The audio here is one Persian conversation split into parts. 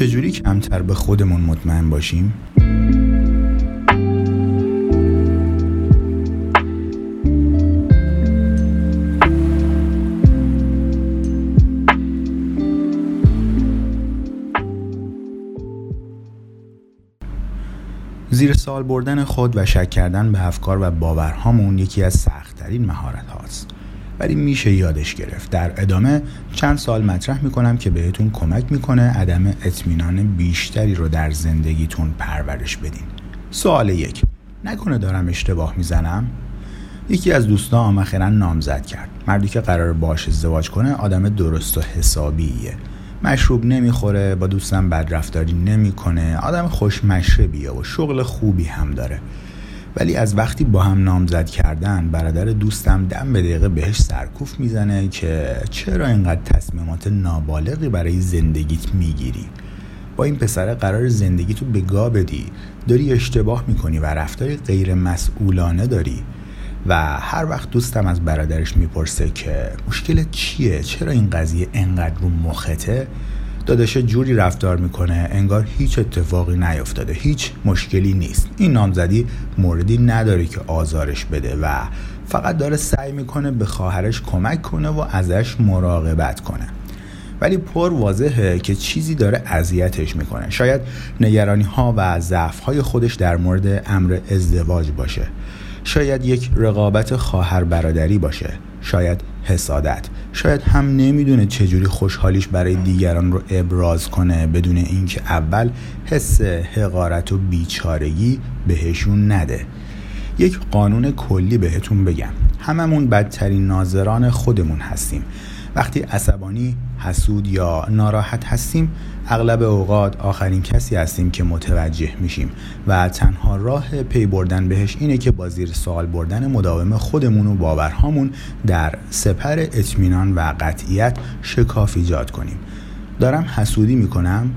چجوری کمتر به خودمون مطمئن باشیم؟ زیر سال بردن خود و شک کردن به افکار و باورهامون یکی از سختترین مهارت هاست ولی میشه یادش گرفت. در ادامه چند سال مطرح می‌کنم که بهتون کمک می‌کنه عدم اطمینان بیشتری رو در زندگیتون پرورش بدین. سوال یک. نکنه دارم اشتباه می‌زنم؟ یکی از دوستان اخیرا نامزد کرد. مردی که قرار باش ازدواج کنه آدم درست و حسابیه. مشروب نمی‌خوره با دوستم بدرفتاری نمی‌کنه. آدم خوش مشربیه و شغل خوبی هم داره. ولی از وقتی با هم نامزد کردن برادر دوستم دم به دقیقه بهش سرکوف می‌زنه که چرا اینقدر تصمیمات نابالغی برای زندگیت می‌گیری؟ با این پسر قرار زندگی تو به گا بدی. داری اشتباه می‌کنی و رفتاری غیر مسئولانه داری. و هر وقت دوستم از برادرش می‌پرسه که مشکل چیه؟ چرا این قضیه انقدر رو مخته؟ داداش جوری رفتار می‌کنه انگار هیچ اتفاقی نیفتاده هیچ مشکلی نیست. این نامزدی موردی نداره که آزارش بده و فقط داره سعی می‌کنه به خواهرش کمک کنه و ازش مراقبت کنه. ولی پر واضحه که چیزی داره اذیتش می‌کنه. شاید نگرانی ها و ضعف های خودش در مورد امر ازدواج باشه. شاید یک رقابت خواهر برادری باشه. شاید حسادت. شاید هم نمی‌دونه چجوری خوشحالیش برای دیگران رو ابراز کنه. بدون اینکه اول حس حقارت و بیچارگی بهشون نده. یک قانون کلی بهتون بگم. هممون بدترین ناظران خودمون هستیم. وقتی عصبانی حسود یا ناراحت هستیم اغلب اوقات آخرین کسی هستیم که متوجه میشیم و تنها راه پی بردن بهش اینه که با زیر سوال بردن مداوم خودمون و باورهامون در سپر اطمینان و قطعیت شکاف ایجاد کنیم. دارم حسودی می‌کنم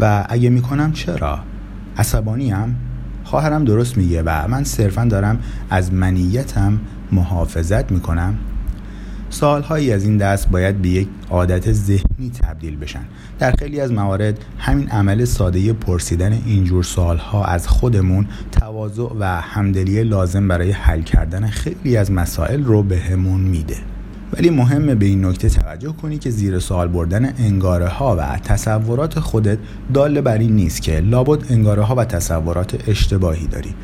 و اگه می‌کنم چرا؟ عصبانیم؟ خواهرم درست میگه و من صرفا دارم از منیتم محافظت می‌کنم. سالهایی از این دست باید به یک عادت ذهنی تبدیل بشن. در خیلی از موارد همین عمل ساده پرسیدن اینجور سالها از خودمون تواضع و همدلی لازم برای حل کردن خیلی از مسائل رو بهمون به میده. ولی مهمه به این نکته توجه کنی که زیر سوال بردن انگاره ها و تصورات خودت داله بر این نیست که لابد انگاره ها و تصورات اشتباهی داری.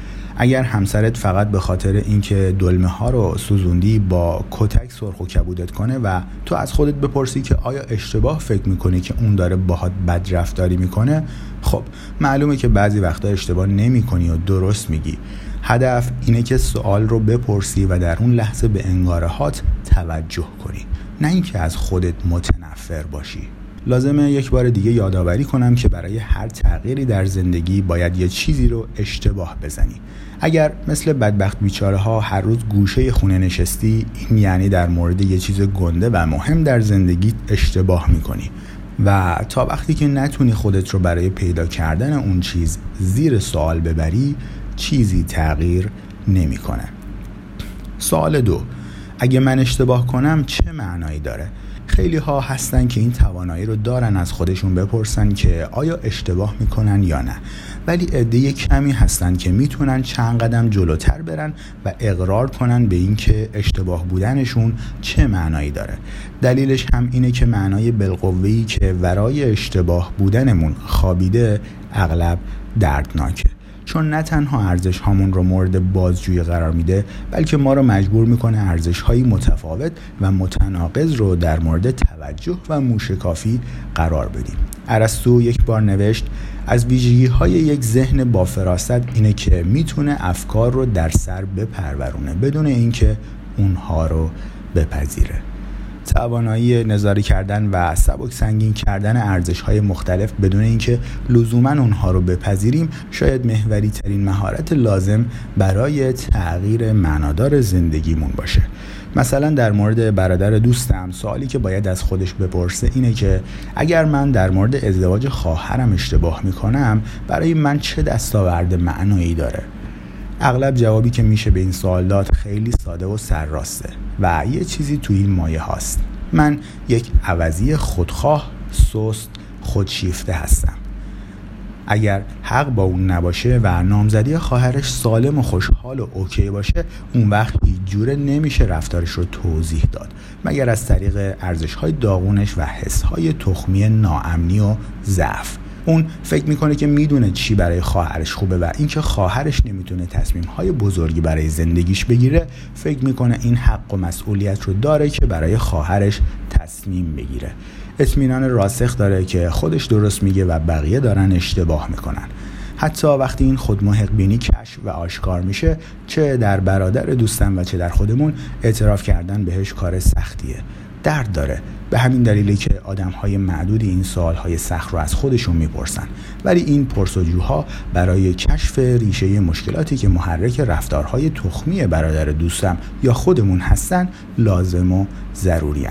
اگر همسرت فقط به خاطر اینکه دلمه ها رو سوزوندی با کتک سرخ و کبودت کنه و تو از خودت بپرسی که آیا اشتباه فکر می‌کنی که اون داره باهات بد رفتاری می‌کنه؟ خب معلومه که بعضی وقتا اشتباه نمی‌کنی و درست میگی. هدف اینه که سوال رو بپرسی و در اون لحظه به انگاره هات توجه کنی. نه اینکه از خودت متنفر باشی. لازمه یک بار دیگه یادآوری کنم که برای هر تغییری در زندگی باید یه چیزی رو اشتباه بزنی اگر مثل بدبخت بیچاره ها هر روز گوشه خونه نشستی این یعنی در مورد یه چیز گنده و مهم در زندگی اشتباه می‌کنی و تا وقتی که نتونی خودت رو برای پیدا کردن اون چیز زیر سوال ببری چیزی تغییر نمی‌کنه. سوال دو اگه من اشتباه کنم چه معنایی داره؟ خیلی ها هستن که این توانایی رو دارن از خودشون بپرسن که آیا اشتباه می‌کنن یا نه. ولی عده کمی هستن که می‌تونن چند قدم جلوتر برن و اقرار کنن به اینکه اشتباه بودنشون چه معنایی داره. دلیلش هم اینه که معنای بالقوه‌ای که ورای اشتباه بودنمون خوابیده اغلب دردناکه. چون نه تنها ارزش هامون رو مورد بازجویی قرار میده بلکه ما رو مجبور می‌کنه ارزش های متفاوت و متناقض رو در مورد توجه و موشکافی قرار بدیم. ارسطو یک بار نوشت از ویژگی های یک ذهن با فراست اینه که می‌تونه افکار رو در سر بپرورونه بدون اینکه اونها رو بپذیره. توانایی نظاری کردن و سبک سنگین کردن ارزش های مختلف بدون اینکه لزوما اونها رو بپذیریم شاید محوری ترین مهارت لازم برای تغییر معنادار زندگیمون باشه. مثلا در مورد برادر دوستم سوالی که باید از خودش بپرسه اینه که اگر من در مورد ازدواج خواهرم اشتباه می‌کنم برای من چه دستاورد معنایی داره؟ اغلب جوابی که میشه به این سوال داد خیلی ساده و سرراسته و یه چیزی تو این مایه هاست. من یک عوضی خودخواه سست خودشیفته هستم. اگر حق با اون نباشه و نامزدی خواهرش سالم و خوشحال و اوکی باشه اون وقت هیچ جوره نمیشه رفتارش رو توضیح داد. مگر از طریق ارزش های داغونش و حس های تخمی ناامنی و ضعف. اون فکر می‌کنه که می‌دونه چی برای خواهرش خوبه و اینکه خواهرش نمی‌تونه تصمیم های بزرگی برای زندگیش بگیره فکر می‌کنه این حق و مسئولیت رو داره که برای خواهرش تصمیم بگیره. اطمینان راسخ داره که خودش درست میگه و بقیه دارن اشتباه می‌کنن. حتی وقتی این خود بینی کشف و آشکار میشه چه در برادر دوستم و چه در خودمون اعتراف کردن بهش کار سختیه. درد داره به همین دلیلی که آدم های معدودی این سوال های سخت رو از خودشون می‌پرسن ولی این پرسجوها برای کشف ریشه مشکلاتی که محرک رفتارهای تخمی برادر دوستم یا خودمون هستن لازم و ضروری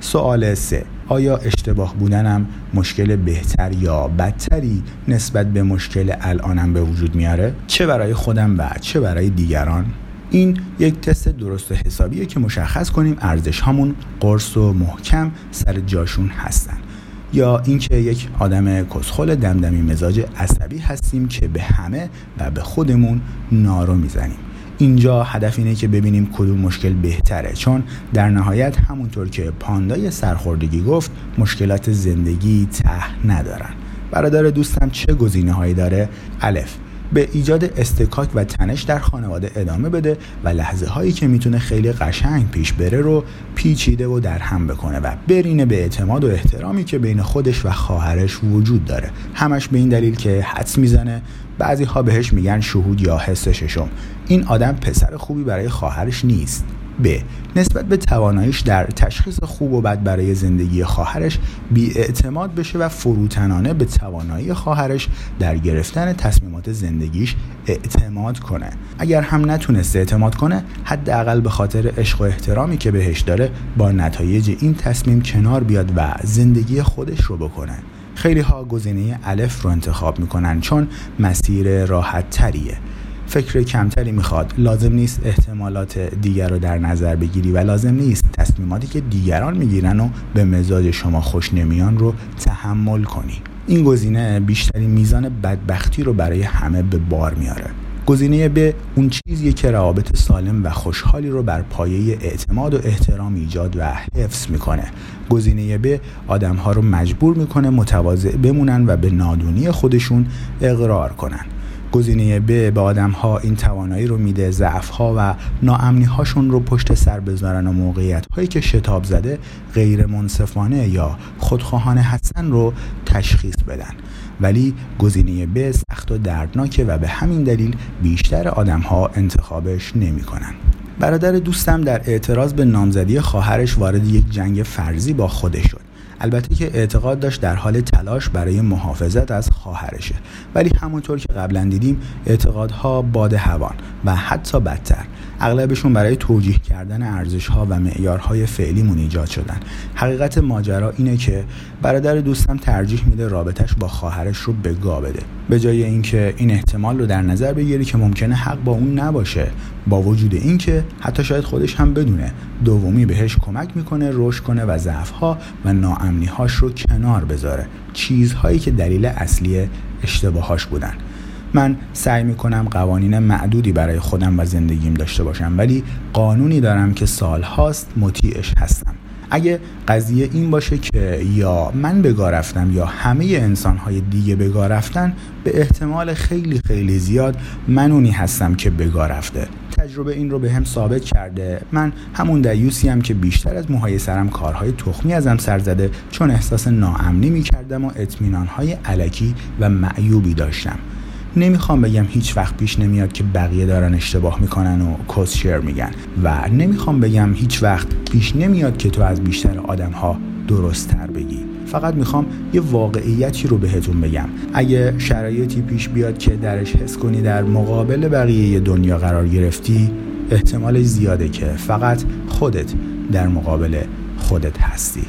سوال سه آیا اشتباه بودنم مشکل بهتر یا بدتری نسبت به مشکل الانم به وجود میاره؟ چه برای خودم و چه برای دیگران؟ این یک تست درست حسابیه که مشخص کنیم ارزش هامون قرص و محکم سر جاشون هستن. یا اینکه یک آدم کسخل دمدمی مزاج عصبی هستیم که به همه و به خودمون نارو می‌زنیم. اینجا هدف اینه که ببینیم کدوم مشکل بهتره چون در نهایت همونطور که پاندای سرخوردگی گفت مشکلات زندگی ته ندارن. برادر دوستم چه گزینه داره؟ الف. به ایجاد استکاک و تنش در خانواده ادامه بده و لحظه هایی که می‌تونه خیلی قشنگ پیش بره رو پیچیده و در هم بکنه و برینه به اعتماد و احترامی که بین خودش و خواهرش وجود داره. همش به این دلیل که حدس می‌زنه. بعضی ها بهش میگن شهود یا حس ششم. این آدم پسر خوبی برای خواهرش نیست. ب. نسبت به تواناییش در تشخیص خوب و بد برای زندگی خواهرش بی اعتماد بشه و فروتنانه به توانایی خواهرش در گرفتن تصمیمات زندگیش اعتماد کنه. اگر هم نتونسته اعتماد کنه حداقل به خاطر عشق و احترامی که بهش داره با نتایج این تصمیم کنار بیاد و زندگی خودش رو بکنه. خیلی ها گزینه الف رو انتخاب می‌کنن چون مسیر راحت تریه فکر کمتری می‌خواد. لازم نیست احتمالات دیگر رو در نظر بگیری و لازم نیست تصمیماتی که دیگران می‌گیرن و به مزاج شما خوش نمیان رو تحمل کنی. این گزینه بیشترین میزان بدبختی رو برای همه به بار میاره. گزینه به اون چیزیه که روابط سالم و خوشحالی رو بر پایه اعتماد و احترام ایجاد و حفظ می‌کنه. گزینه به آدمها رو مجبور می‌کنه متواضع بمونن و به نادونی خودشون اقرار کنن. گزینه ب به آدم ها این توانایی رو میده ضعف ها و ناامنی هاشون رو پشت سر بذارن و موقعیت هایی که شتاب زده غیر منصفانه یا خودخواهانه هستن رو تشخیص بدن ولی گزینه ب سخت و دردناکه و به همین دلیل بیشتر آدم ها انتخابش نمی‌کنن. برادر دوستم در اعتراض به نامزدی خواهرش وارد یک جنگ فرضی با خودش شد البته که اعتقاد داشت در حال تلاش برای محافظت از خواهرشه. ولی همونطور که قبلا دیدیم اعتقادها باد هوان و حتی بدتر. اغلبشون برای توجیه کردن ارزش ها و معیارهای فعلیمون ایجاد شدن. حقیقت ماجرا اینه که برادر دوستم ترجیح میده رابطش با خواهرش رو بگا بده. به جای اینکه این احتمال رو در نظر بگیری که ممکنه حق با اون نباشه با وجود اینکه حتی شاید خودش هم بدونه. دومی بهش کمک می‌کنه رشد کنه و ضعفها و ناامنیهاش رو کنار بذاره. چیزهایی که دلیل اصلی اشتباهاش بودن. من سعی می‌کنم قوانین معدودی برای خودم و زندگیم داشته باشم ولی قانونی دارم که سالهاست مطیعش هستم. اگه قضیه این باشه که یا من بگاه رفتم یا همه انسانهای دیگه بگاه رفتن به احتمال خیلی خیلی زیاد من اونی هستم که بگاه رفته. تجربه این رو به هم ثابت کرده. من همون دیوسی هم که بیشتر از موهای سرم کارهای تخمی ازم سر زده چون احساس ناامنی می‌کردم و اطمینانهای علکی و معیوبی داشتم. نمی‌خوام بگم هیچ وقت پیش نمیاد که بقیه دارن اشتباه می‌کنن و شیر میگن و نمی‌خوام بگم هیچ وقت پیش نمیاد که تو از بیشتر آدم ها درست تر بگی. فقط می‌خوام یه واقعیتی رو بهتون بگم. اگه شرایطی پیش بیاد که درش حس کنی در مقابل بقیه دنیا قرار گرفتی احتمال زیاده که فقط خودت در مقابل خودت هستی.